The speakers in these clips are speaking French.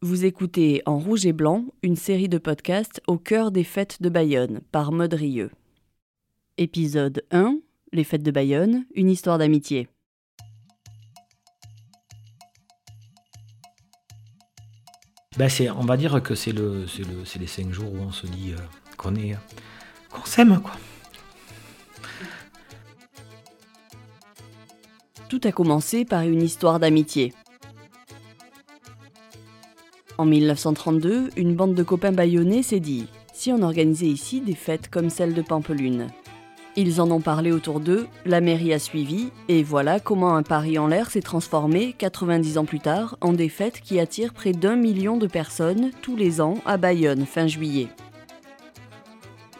Vous écoutez En Rouge et Blanc, une série de podcasts au cœur des fêtes de Bayonne par Maud Rieux. Épisode 1 Les fêtes de Bayonne, une histoire d'amitié. Ben c'est, on va dire que c'est, le, c'est, le, c'est les cinq jours où on se dit euh, qu'on, est, euh, qu'on s'aime. Quoi. Tout a commencé par une histoire d'amitié. En 1932, une bande de copains bayonnais s'est dit si on organisait ici des fêtes comme celle de Pampelune. Ils en ont parlé autour d'eux, la mairie a suivi, et voilà comment un pari en l'air s'est transformé, 90 ans plus tard, en des fêtes qui attirent près d'un million de personnes tous les ans à Bayonne fin juillet.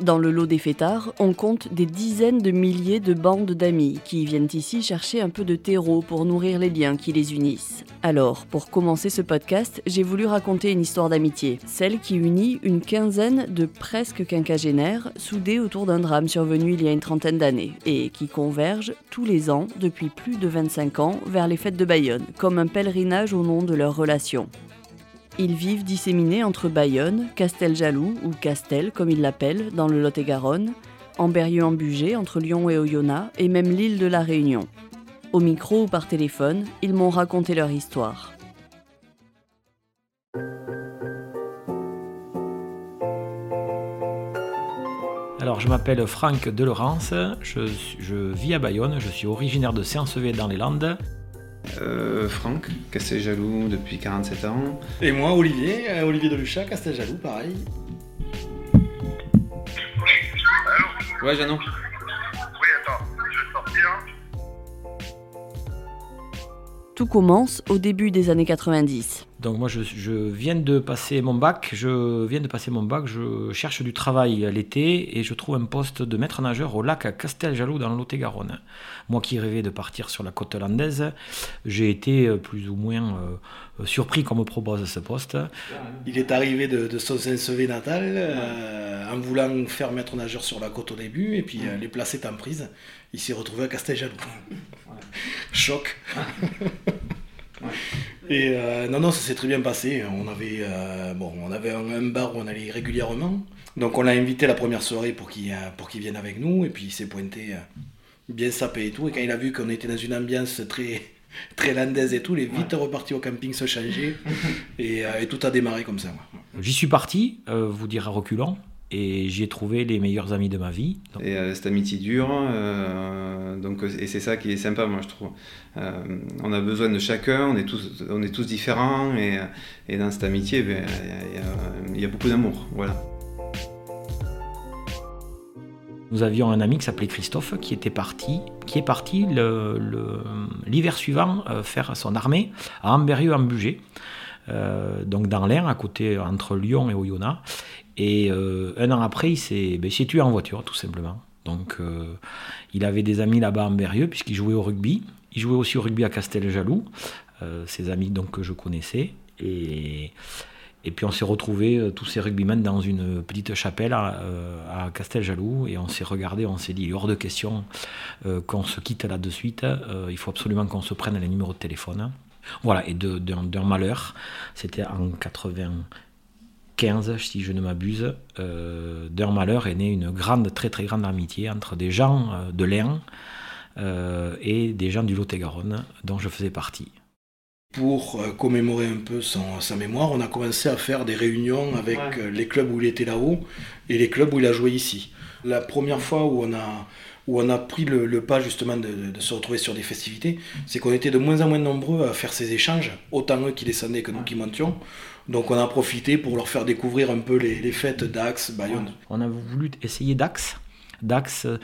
Dans le lot des fêtards, on compte des dizaines de milliers de bandes d'amis qui viennent ici chercher un peu de terreau pour nourrir les liens qui les unissent. Alors, pour commencer ce podcast, j'ai voulu raconter une histoire d'amitié, celle qui unit une quinzaine de presque quinquagénaires soudés autour d'un drame survenu il y a une trentaine d'années et qui convergent tous les ans depuis plus de 25 ans vers les fêtes de Bayonne, comme un pèlerinage au nom de leur relation. Ils vivent disséminés entre Bayonne, Casteljaloux ou Castel comme ils l'appellent dans le Lot-et-Garonne, en bugey entre Lyon et Oyonnax et même l'île de la Réunion. Au micro ou par téléphone, ils m'ont raconté leur histoire. Alors, je m'appelle Franck Delorence, je, je vis à Bayonne, je suis originaire de Saint-Sevé dans les Landes. Euh, Franck, Casteljaloux depuis 47 ans? Et moi, Olivier, euh, Olivier Deluchat, Casteljaloux, pareil? Ouais, Janon. Oui, attends, je vais sortir. Tout commence au début des années 90. Donc moi je, je viens de passer mon bac, je viens de passer mon bac, je cherche du travail l'été et je trouve un poste de maître nageur au lac Casteljaloux dans le Lot-et-Garonne. Moi qui rêvais de partir sur la côte landaise, j'ai été euh, plus ou moins euh, surpris qu'on me propose ce poste. Il est arrivé de, de son Saint-Sevé natal euh, en voulant faire maître nageur sur la côte au début et puis euh, les placer en prise. Il s'est retrouvé à Casteljaloux. Choc. Et euh, non, non, ça s'est très bien passé. On avait, euh, bon, on avait un, un bar où on allait régulièrement. Donc on l'a invité la première soirée pour qu'il euh, pour qu'il vienne avec nous. Et puis il s'est pointé bien sapé et tout. Et quand il a vu qu'on était dans une ambiance très, très landaise et tout, il est vite reparti au camping se changer. et, et tout a démarré comme ça. J'y suis parti, vous dire à reculant, et j'y ai trouvé les meilleurs amis de ma vie. Donc, Et euh, cette amitié dure, euh, donc, et c'est ça qui est sympa, moi je trouve. Euh, on a besoin de chacun, on est tous, on est tous différents, et, et dans cette amitié, ben, il y a- y, y beaucoup d'amour. Voilà. Nous avions un ami qui s'appelait Christophe qui était parti, qui est parti l'hiver suivant euh, faire son armée à Amberieu en Bugey, euh, donc dans l'Ain, à côté entre Lyon et Oyonnax. Et euh, un an après, il s'est ben, il s'est tué en voiture, tout simplement. Donc euh, il avait des amis là-bas à Amberieu puisqu'il jouait au rugby. Il jouait aussi au rugby à Casteljaloux, euh, ses amis donc que je connaissais. Et, et puis on s'est retrouvés, euh, tous ces rugbymen, dans une petite chapelle à, euh, à Casteljaloux, et on s'est regardé, on s'est dit, hors de question euh, qu'on se quitte là de suite, euh, il faut absolument qu'on se prenne les numéros de téléphone. Voilà, et de- d'un d'un malheur, c'était en 95, si je ne m'abuse, euh, d'un malheur est née une grande, très très grande amitié entre des gens euh, de l'Ain euh, et des gens du Lot-et-Garonne, dont je faisais partie. Pour commémorer un peu son- sa mémoire, on a commencé à faire des réunions avec les clubs où il était là-haut et les clubs où il a joué ici. La première fois où on a, où on a pris le, pas justement de, se retrouver sur des festivités, c'est qu'on était de moins en moins nombreux à faire ces échanges, autant eux qui descendaient que nous qui montions. Donc on a profité pour leur faire découvrir un peu les, fêtes d'Axe, Bayonne. On a voulu essayer Dax. Dax, euh,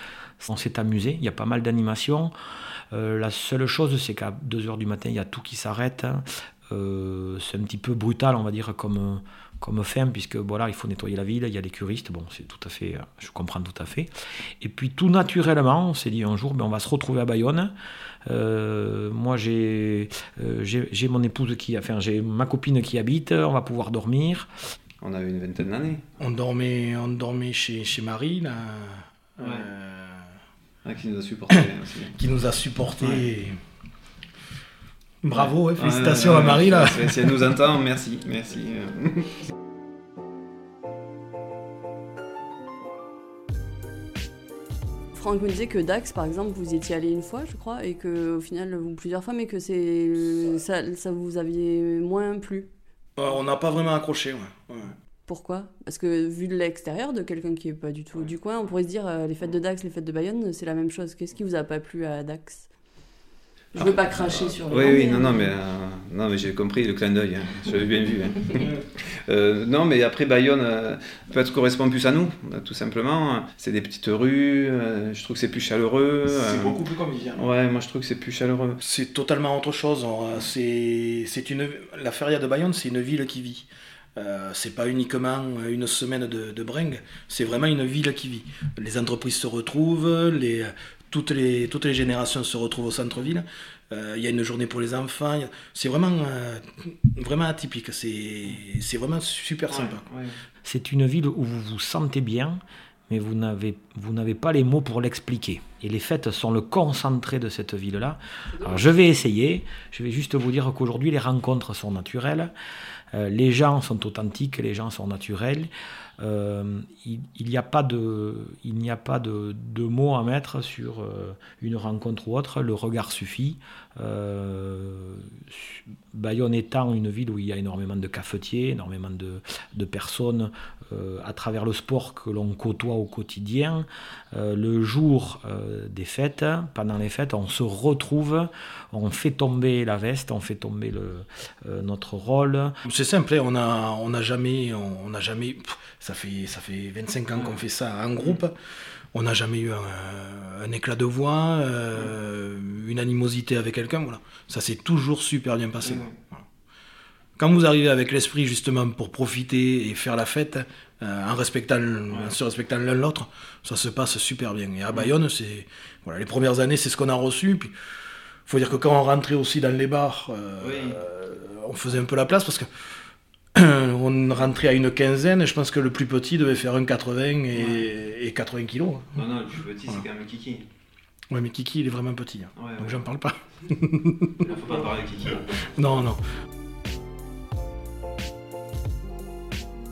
on s'est amusé, il y a pas mal d'animations. Euh, la seule chose, c'est qu'à 2h du matin, il y a tout qui s'arrête. Euh, c'est un petit peu brutal, on va dire, comme, comme fin, puisque voilà, il faut nettoyer la ville, il y a les curistes, bon, c'est tout à fait, euh, je comprends tout à fait. Et puis tout naturellement, on s'est dit un jour, ben, on va se retrouver à Bayonne. Euh, moi, j'ai euh, j'ai j'ai mon épouse qui, enfin, j'ai ma copine qui habite, on va pouvoir dormir. On avait une vingtaine d'années. On dormait, on dormait chez, chez Marie, là, Ouais. euh, Ah, qui nous a supportés aussi. qui nous a supportés. Bravo, ouais, félicitations à Marie là. Si elle nous entend, merci, merci. Franck me disait que Dax, par exemple, vous y étiez allé une fois, je crois, et que au final, ou plusieurs fois, mais que c'est ça, ça vous aviez moins plu. Euh, on n'a pas vraiment accroché, ouais. ouais. Pourquoi? Parce que vu de l'extérieur, de quelqu'un qui est pas du tout du coin, on pourrait se dire euh, les fêtes de Dax, les fêtes de Bayonne, c'est la même chose. Qu'est-ce qui vous a pas plu à Dax? Je veux pas cracher sur les Oui, oui, non, non, mais, euh, non, mais j'ai compris le clin d'œil, hein. j'avais bien vu. hein. Euh, non, mais après, Bayonne, euh, peut-être correspond plus à nous, tout simplement. C'est des petites rues, euh, je trouve que c'est plus chaleureux. C'est beaucoup plus convivial. Ouais, moi je trouve que c'est plus chaleureux. C'est totalement autre chose. On- C'est, c'est une, la feria de Bayonne, c'est une ville qui vit. Euh, c'est pas uniquement une semaine de, de bringue, c'est vraiment une ville qui vit. Les entreprises se retrouvent, les, toutes, les, toutes les générations se retrouvent au centre-ville. Euh, Il y a une journée pour les enfants. a- C'est vraiment, euh, vraiment atypique. C'est, c'est vraiment super sympa. C'est une ville où vous vous sentez bien, mais vous n'avez, vous n'avez pas les mots pour l'expliquer. Et les fêtes sont le concentré de cette ville-là. Alors je vais essayer, je vais juste vous dire qu'aujourd'hui les rencontres sont naturelles, euh, les gens sont authentiques, les gens sont naturels. Euh, il n'y a pas de, il a pas de, mots à mettre sur euh, une rencontre ou autre, le regard suffit. Euh, Bayonne étant une ville où il y a énormément de cafetiers, énormément de, personnes à travers le sport que l'on côtoie au quotidien, euh, le jour euh, des fêtes, pendant les fêtes, on se retrouve, on fait tomber la veste, on fait tomber le, euh, notre rôle. C'est simple, hein, on n'a on a jamais, on n'a jamais, pff, ça fait, ça fait 25 ans qu'on fait ça en groupe, on n'a jamais eu un, un éclat de voix, euh, une animosité avec quelqu'un, voilà. Ça s'est toujours super bien passé. Voilà. Quand vous arrivez avec l'esprit justement pour profiter et faire la fête, euh, en, respectant, en se respectant l'un l'autre, ça se passe super bien. Et à Bayonne, c'est, voilà, les premières années, c'est ce qu'on a reçu, puis faut dire que quand on rentrait aussi dans les bars, euh, Oui. euh, on faisait un peu la place parce que on rentrait à une quinzaine et je pense que le plus petit devait faire un 80 et, et 80 kilos. Non, non, le plus petit, c'est quand même Kiki. Ouais, mais Kiki, il est vraiment petit. hein. Ouais, Donc j'en parle pas. Il faut pas parler de Kiki. Non, non.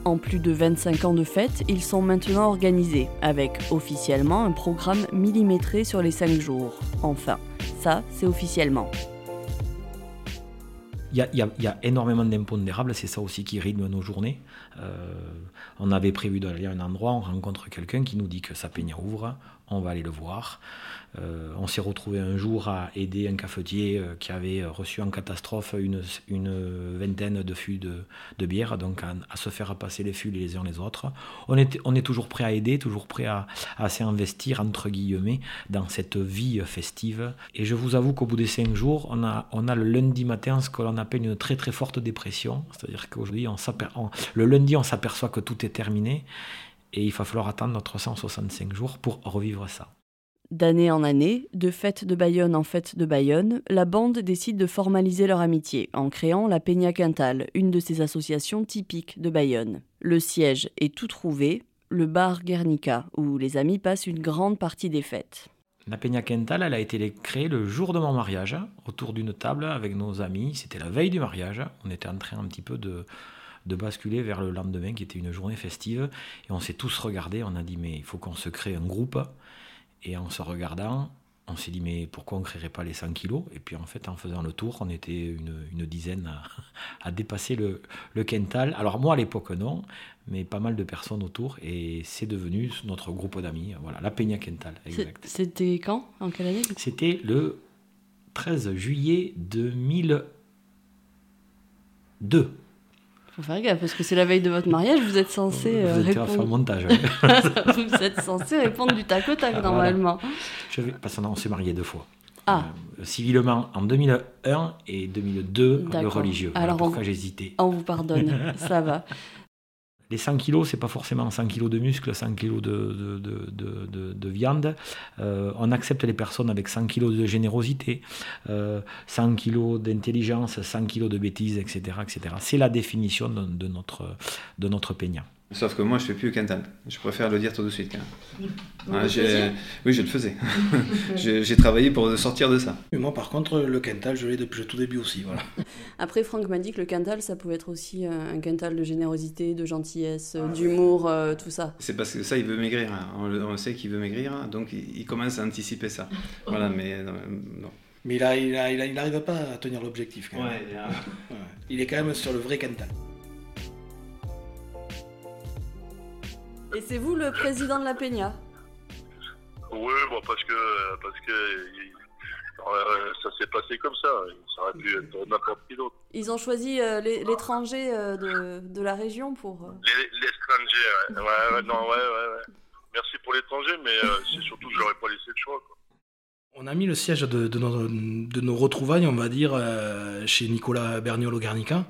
En plus de 25 ans de fête, ils sont maintenant organisés, avec officiellement un programme millimétré sur les 5 jours. Enfin, ça, c'est officiellement. Il y a, énormément d'impondérables, c'est ça aussi qui rythme nos journées. Euh, on avait prévu d'aller à un endroit, on rencontre quelqu'un qui nous dit que sa peña ouvre, on va aller le voir. Euh, on s'est retrouvé un jour à aider un cafetier euh, qui avait reçu en catastrophe une, vingtaine de fûts de, bière, donc à, à se faire passer les fûts les uns les autres. On est, toujours prêt à aider, toujours prêt à, s'investir, entre guillemets, dans cette vie festive. Et je vous avoue qu'au bout des cinq jours, on a, le lundi matin ce que l'on appelle une très très forte dépression. C'est-à-dire qu'aujourd'hui, on le lundi, on s'aperçoit que tout est terminé. Et il va falloir attendre notre 165 jours pour revivre ça. D'année en année, de fête de Bayonne en fête de Bayonne, la bande décide de formaliser leur amitié en créant la Peña Quintal, une de ces associations typiques de Bayonne. Le siège est tout trouvé, le bar Guernica, où les amis passent une grande partie des fêtes. La Peña Quental, elle a été créée le jour de mon mariage, autour d'une table avec nos amis. C'était la veille du mariage. On était en train un petit peu de, de basculer vers le lendemain, qui était une journée festive. Et on s'est tous regardés. On a dit, mais il faut qu'on se crée un groupe. Et en se regardant, on s'est dit, mais pourquoi on ne créerait pas les 100 kilos? Et puis en fait, en faisant le tour, on était une, une dizaine à, à dépasser le, le Quental. Alors moi, à l'époque, non, mais pas mal de personnes autour. Et c'est devenu notre groupe d'amis. Voilà, la Peña Exact. C'était quand? En quelle année C'était le 13 juillet 2002. Faut faire gaffe, parce que c'est la veille de votre mariage, vous êtes censé euh, Vous faire répondre. montage. ouais. vous êtes censé répondre du tac au tac Ah, voilà. normalement. Je vais- parce qu'on s'est marié deux fois. Ah. Euh, civilement en 2001 et 2002 le religieux. Voilà Alors, on- pourquoi j'ai hésité. On vous pardonne, ça va. Les 100 kilos, c'est pas forcément 100 kilos de muscles, 100 kilos de, de, de, de- de- de viande. Euh, on accepte les personnes avec 100 kilos de générosité, euh, 100 kilos d'intelligence, 100 kilos de bêtises, etc. etc. C'est la définition de, notre, de notre peignat. Sauf que moi, je fais plus le Quintal. Je préfère le dire tout de suite. Ah, faisiez oui, je le faisais. J'ai travaillé pour sortir de ça. Mais moi, par contre, le Quintal, je l'ai depuis le tout début aussi. Voilà. Après, Franck m'a dit que le Quintal, ça pouvait être aussi euh, un Quintal de générosité, de gentillesse, euh, d'humour, euh, tout ça. C'est parce que ça, il veut maigrir. hein. On, le- on sait qu'il veut maigrir, donc il, il commence à anticiper ça. Voilà, mais euh, non. Mais il n'arrive il a- il a- il arrive pas à tenir l'objectif. Ouais. Il est quand même sur le vrai Quintal. Et c'est vous le président de la Peña? Oui, bon, parce que, parce que euh, ça s'est passé comme ça. Ça aurait pu être n'importe qui d'autre. Ils ont choisi euh, l'é- l'étranger euh, de, de la région pour... L'étranger, ouais. Ouais, ouais, non, ouais. Merci pour l'étranger, mais c'est surtout que j'aurais pas laissé le choix. Quoi. On a mis le siège de, de nos, de nos retrouvailles, on va dire, euh, chez Nicolas Berniol au Guernica.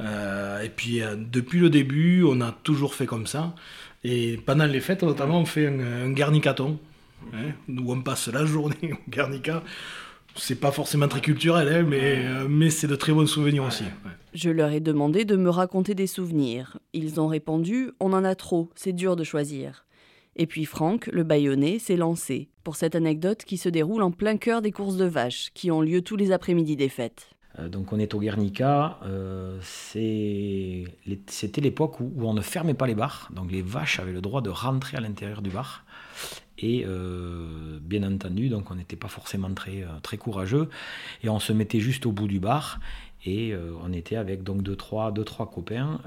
Euh, et puis, euh, depuis le début, on a toujours fait comme ça. Et pendant les fêtes, notamment, on fait un, un Guernicaton, hein, où on passe la journée au Guernica. C'est pas forcément très culturel, hein, mais, euh, mais c'est de très bons souvenirs aussi. ouais. Je leur ai demandé de me raconter des souvenirs. Ils ont répondu On en a trop, c'est dur de choisir. Et puis Franck, le baïonné, s'est lancé pour cette anecdote qui se déroule en plein cœur des courses de vaches, qui ont lieu tous les après-midi des fêtes. Euh, donc on est au Guernica, euh, c'était l'époque où, où on ne fermait pas les bars, donc les vaches avaient le droit de rentrer à l'intérieur du bar. Et euh, bien entendu, donc on n'était pas forcément très, très courageux, et on se mettait juste au bout du bar, et on était avec donc deux trois, deux, trois copains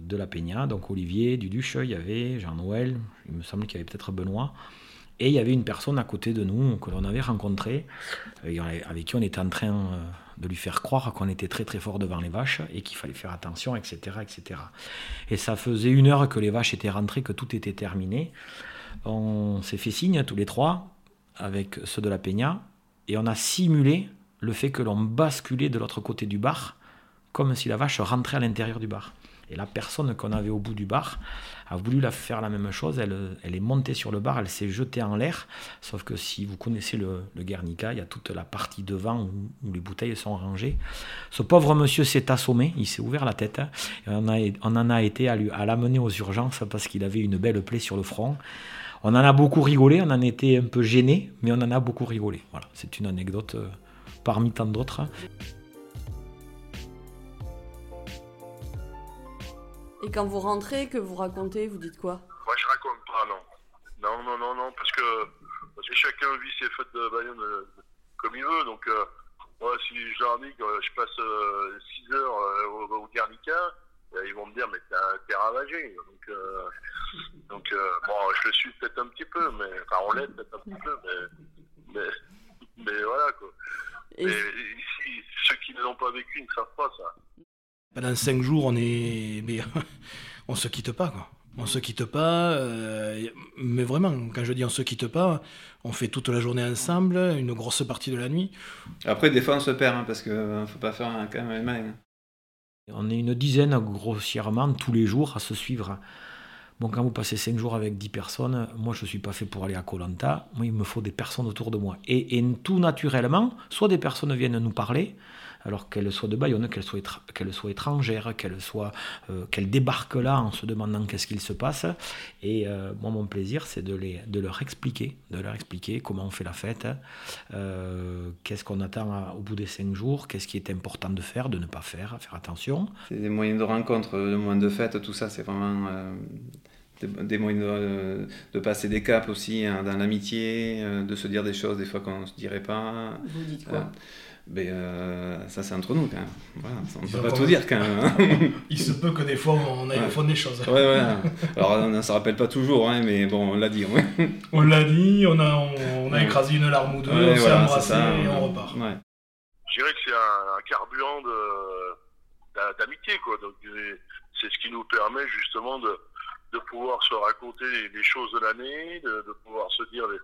de la Peña, donc Olivier, Duduche, il y avait Jean-Noël, il me semble qu'il y avait peut-être Benoît, et il y avait une personne à côté de nous que l'on avait rencontrée, avec qui on était en train de lui faire croire qu'on était très très fort devant les vaches et qu'il fallait faire attention, etc., etc. Et ça faisait une heure que les vaches étaient rentrées, que tout était terminé. On s'est fait signe tous les trois avec ceux de la Peña et on a simulé le fait que l'on basculait de l'autre côté du bar comme si la vache rentrait à l'intérieur du bar. Et la personne qu'on avait au bout du bar a voulu faire la même chose. Elle, est montée sur le bar, elle s'est jetée en l'air. Sauf que si vous connaissez le, Guernica, il y a toute la partie devant où, les bouteilles sont rangées. Ce pauvre monsieur s'est assommé, il s'est ouvert la tête. Et on, en a été à à l'amener aux urgences parce qu'il avait une belle plaie sur le front. On en a beaucoup rigolé, on en était un peu gêné, mais on en a beaucoup rigolé. Voilà, c'est une anecdote euh, parmi tant d'autres. Et quand vous rentrez, que vous racontez, vous dites quoi? Moi, je raconte pas, non. Non, non, non, non, parce que, parce que chacun vit ses fêtes de Bayonne euh, comme il veut. Donc, euh, moi, si je leur dis que je passe 6 heures euh, au, au Guernica, ils vont me dire, mais t'es ravagé. Donc, donc bon, je le suis peut-être un petit peu, mais, enfin, on l'est peut-être un petit peu, mais, mais, mais voilà, quoi. Et Mais ici, ceux qui ne l'ont pas vécu ne savent pas ça. Pendant cinq jours, on est, mais on se quitte pas, quoi. On se quitte pas, euh, mais vraiment, quand je dis on se quitte pas, on fait toute la journée ensemble, une grosse partie de la nuit. Après, des fois, on se perd, hein, parce qu'il ne faut pas faire un- quand même hein. On est une dizaine grossièrement tous les jours à se suivre. Bon, quand vous passez 5 jours avec 10 personnes, moi je ne suis pas fait pour aller à Colanta. Moi, il me faut des personnes autour de moi. Et, et tout naturellement, soit des personnes viennent nous parler, alors qu'elles soient de Bayonne, qu'elles soient, étra- qu'elles soient étrangères, qu'elles, soient, euh, qu'elles débarquent là en se demandant qu'est-ce qu'il se passe. Et euh, moi, mon plaisir, c'est de, les, de leur expliquer, de leur expliquer comment on fait la fête, euh, qu'est-ce qu'on attend à- au bout des 5 jours, qu'est-ce qui est important de faire, de ne pas faire, faire attention. C'est des moyens de rencontre, des moyens de fête, tout ça, c'est vraiment euh, des, des moyens de, de passer des caps aussi hein, dans l'amitié, euh, de se dire des choses des fois qu'on ne se dirait pas. vous dites Euh, quoi? Mais euh, ça, c'est entre nous quand même. Voilà, ça, on ne peut pas tout dire quand même. hein. Il se peut que des fois, on aille Ouais. au fond des choses. ouais, ouais. Alors, on ne se rappelle pas toujours, hein, mais bon, on l'a dit. Ouais, On l'a dit, on a, on, a écrasé une larme ou deux, Ouais, on s'est voilà, embrassé ça. et on repart. Ouais. je dirais que c'est un, un carburant d'amitié, quoi. Donc, c'est ce qui nous permet justement de, de pouvoir se raconter les, les choses de l'année, de, de pouvoir se dire des,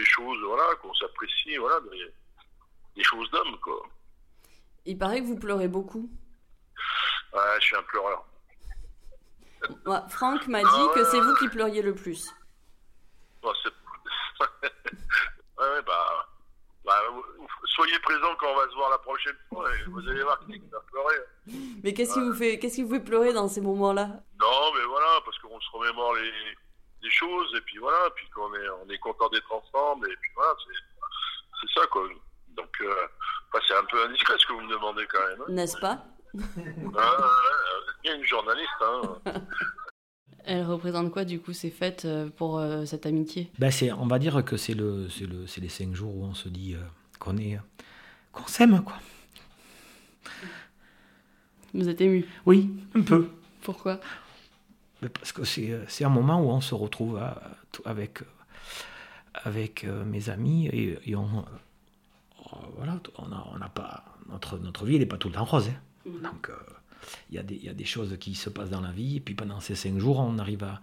des choses, voilà, qu'on s'apprécie, voilà, des choses d'homme, quoi. Il paraît que vous pleurez beaucoup. Ouais, je suis un pleureur. Ouais, Franck m'a dit que c'est vous qui pleuriez le plus. C'est- ouais, ouais, bah, bah, soyez présents quand on va se voir la prochaine fois et vous allez voir qui va pleurer. Mais qu'est-ce qui vous fait, qu'est-ce qui vous fait pleurer dans ces moments-là? Non, mais voilà, parce qu'on se remémore les, les choses, et puis voilà, puis qu'on est, on est content d'être ensemble, et puis voilà, c'est ça, quoi. Donc, euh, enfin, c'est un peu indiscret ce que vous me demandez quand même. hein. N'est-ce pas? Ah, bien une journaliste, hein. Elle représente quoi du coup ces fêtes euh, pour euh, cette amitié? Ben c'est, on va dire que c'est, le, c'est, le, c'est les cinq jours où on se dit euh, qu'on, est, qu'on s'aime, quoi. Vous êtes ému? Oui, un peu. Pourquoi? Mais parce que c'est, c'est un moment où on se retrouve à- avec, avec mes amis et, et on, euh, voilà, on a, on a pas, notre, notre vie n'est pas tout le temps rose. hein. Donc euh, il y, a des- il y a des choses qui se passent dans la vie et puis pendant ces cinq jours, on arrive à,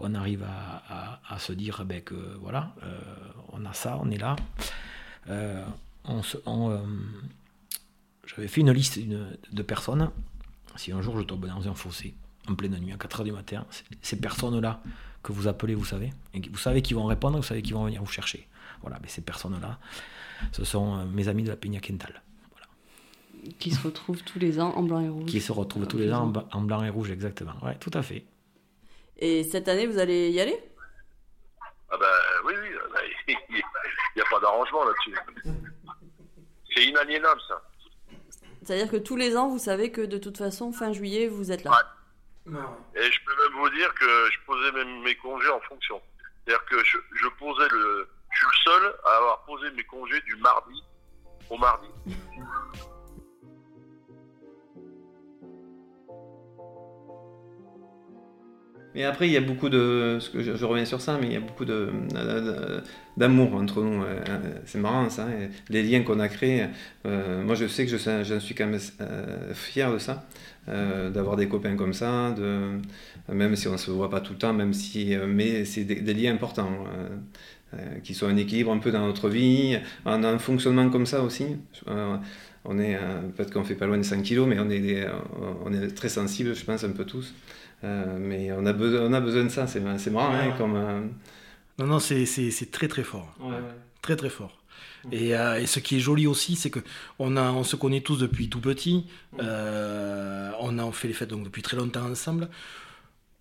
on arrive à, à- à se dire ben, que voilà, euh, on a ça, on est là. Euh, on se- on, euh, j'avais fait une liste de personnes. Si un jour je tombe dans un fossé, en pleine nuit, à 4h du matin, ces personnes-là que vous appelez, vous savez, et vous savez qu'ils vont répondre, vous savez qu'ils vont venir vous chercher. Voilà, mais ces personnes-là, ce sont euh, mes amis de la Peña Quental, Qui se retrouvent tous les ans en blanc et rouge. qui se retrouvent tous les ans en, blanc et rouge, exactement. Ouais, tout à fait. Et cette année, vous allez y aller? Ah ben oui, oui, là, il n'y a pas d'arrangement là-dessus. C'est inaliénable, ça. C'est-à-dire que tous les ans, vous savez que de toute façon, fin juillet, vous êtes là. Ouais. Et je peux même vous dire que je posais même mes congés en fonction. C'est-à-dire que je, je posais le. Je suis le seul à avoir posé mes congés du mardi au mardi. Mais après, il y a beaucoup de. je, reviens sur ça, mais il y a beaucoup de, d'amour entre nous. euh, C'est marrant ça. et les liens qu'on a créés. euh, moi, je sais que je, suis- quand même euh, fier de ça. euh, d'avoir des copains comme ça. Même si on ne se voit pas tout le temps, même si. mais c'est des, liens importants. qui sont un équilibre un peu dans notre vie. On a un fonctionnement comme ça aussi. On est, peut-être qu'on fait pas loin de 5 kilos, mais on est, on est très sensibles, je pense, un peu tous. Euh, mais on a, besoin, on a besoin de ça, c'est, marrant, hein, comme... euh, Non, non, c'est, très très fort. Très très fort. Et, euh, et ce qui est joli aussi, c'est que on, a, on se connaît tous depuis tout petit. Euh, on a fait les fêtes donc depuis très longtemps ensemble.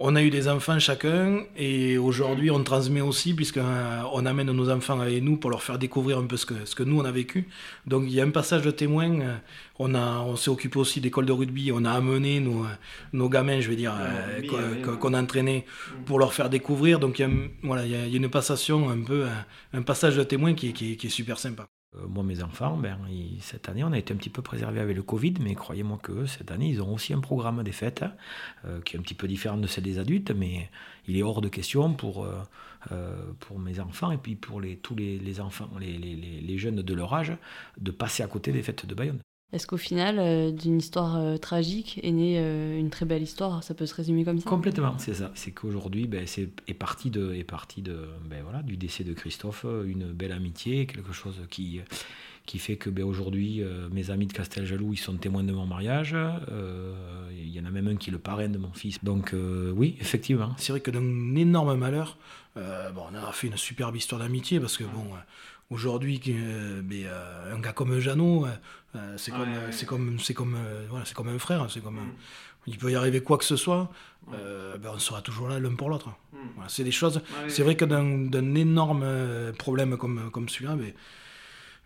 On a eu des enfants chacun et aujourd'hui on transmet aussi puisqu'on amène nos enfants avec nous pour leur faire découvrir un peu ce que, ce que nous on a vécu. Donc il y a un passage de témoin. euh, On, a, on s'est occupé aussi d'école de rugby. On a amené nos, nos gamins, je veux dire, euh, qu'on, a entraînés pour leur faire découvrir. Donc il y a, voilà, il y a, une passation un peu, un, un passage de témoin qui, qui est super sympa. Euh, moi, mes enfants, ben, cette année, on a été un petit peu préservés avec le Covid, mais croyez-moi que cette année, ils ont aussi un programme des fêtes euh, qui est un petit peu différent de celle des adultes, mais il est hors de question pour, euh, mes enfants et puis pour tous les, enfants, les jeunes de leur âge, de passer à côté des fêtes de Bayonne. Est-ce qu'au final, euh, d'une histoire euh, tragique est née euh, une très belle histoire? Ça peut se résumer comme ça Complètement, c'est ça. C'est qu'aujourd'hui, ben, c'est est parti de, est parti de, ben, voilà, du décès de Christophe, une belle amitié, quelque chose qui, qui fait que ben, aujourd'hui, euh, mes amis de Casteljaloux, ils sont témoins de mon mariage. Euh, Il y en a même un qui est le parrain de mon fils. Donc euh, oui, effectivement. C'est vrai que d'un énorme malheur, euh, bon, on a fait une superbe histoire d'amitié parce que bon, euh, aujourd'hui, euh, mais, euh, un gars comme Jeannot, euh, c'est comme, Ouais, ouais. c'est comme, c'est comme, euh, voilà, c'est comme un frère. C'est comme, Mm. il peut y arriver quoi que ce soit, euh, ben, on sera toujours là l'un pour l'autre. Mm. Voilà, c'est des choses. Ouais, C'est vrai que d'un énorme problème comme, comme celui-là, ben,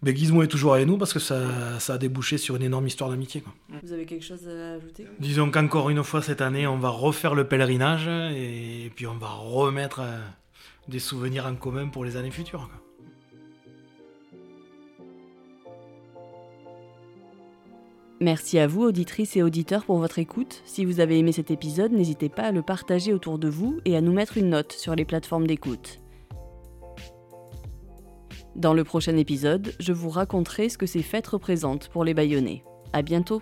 ben, Gizmo est toujours avec nous parce que ça, ça a débouché sur une énorme histoire d'amitié. quoi. Vous avez quelque chose à ajouter? Disons qu'encore une fois cette année, on va refaire le pèlerinage et puis on va remettre euh, des souvenirs en commun pour les années futures. Merci à vous, auditrices et auditeurs, pour votre écoute. Si vous avez aimé cet épisode, n'hésitez pas à le partager autour de vous et à nous mettre une note sur les plateformes d'écoute. Dans le prochain épisode, je vous raconterai ce que ces fêtes représentent pour les Bayonnais. À bientôt!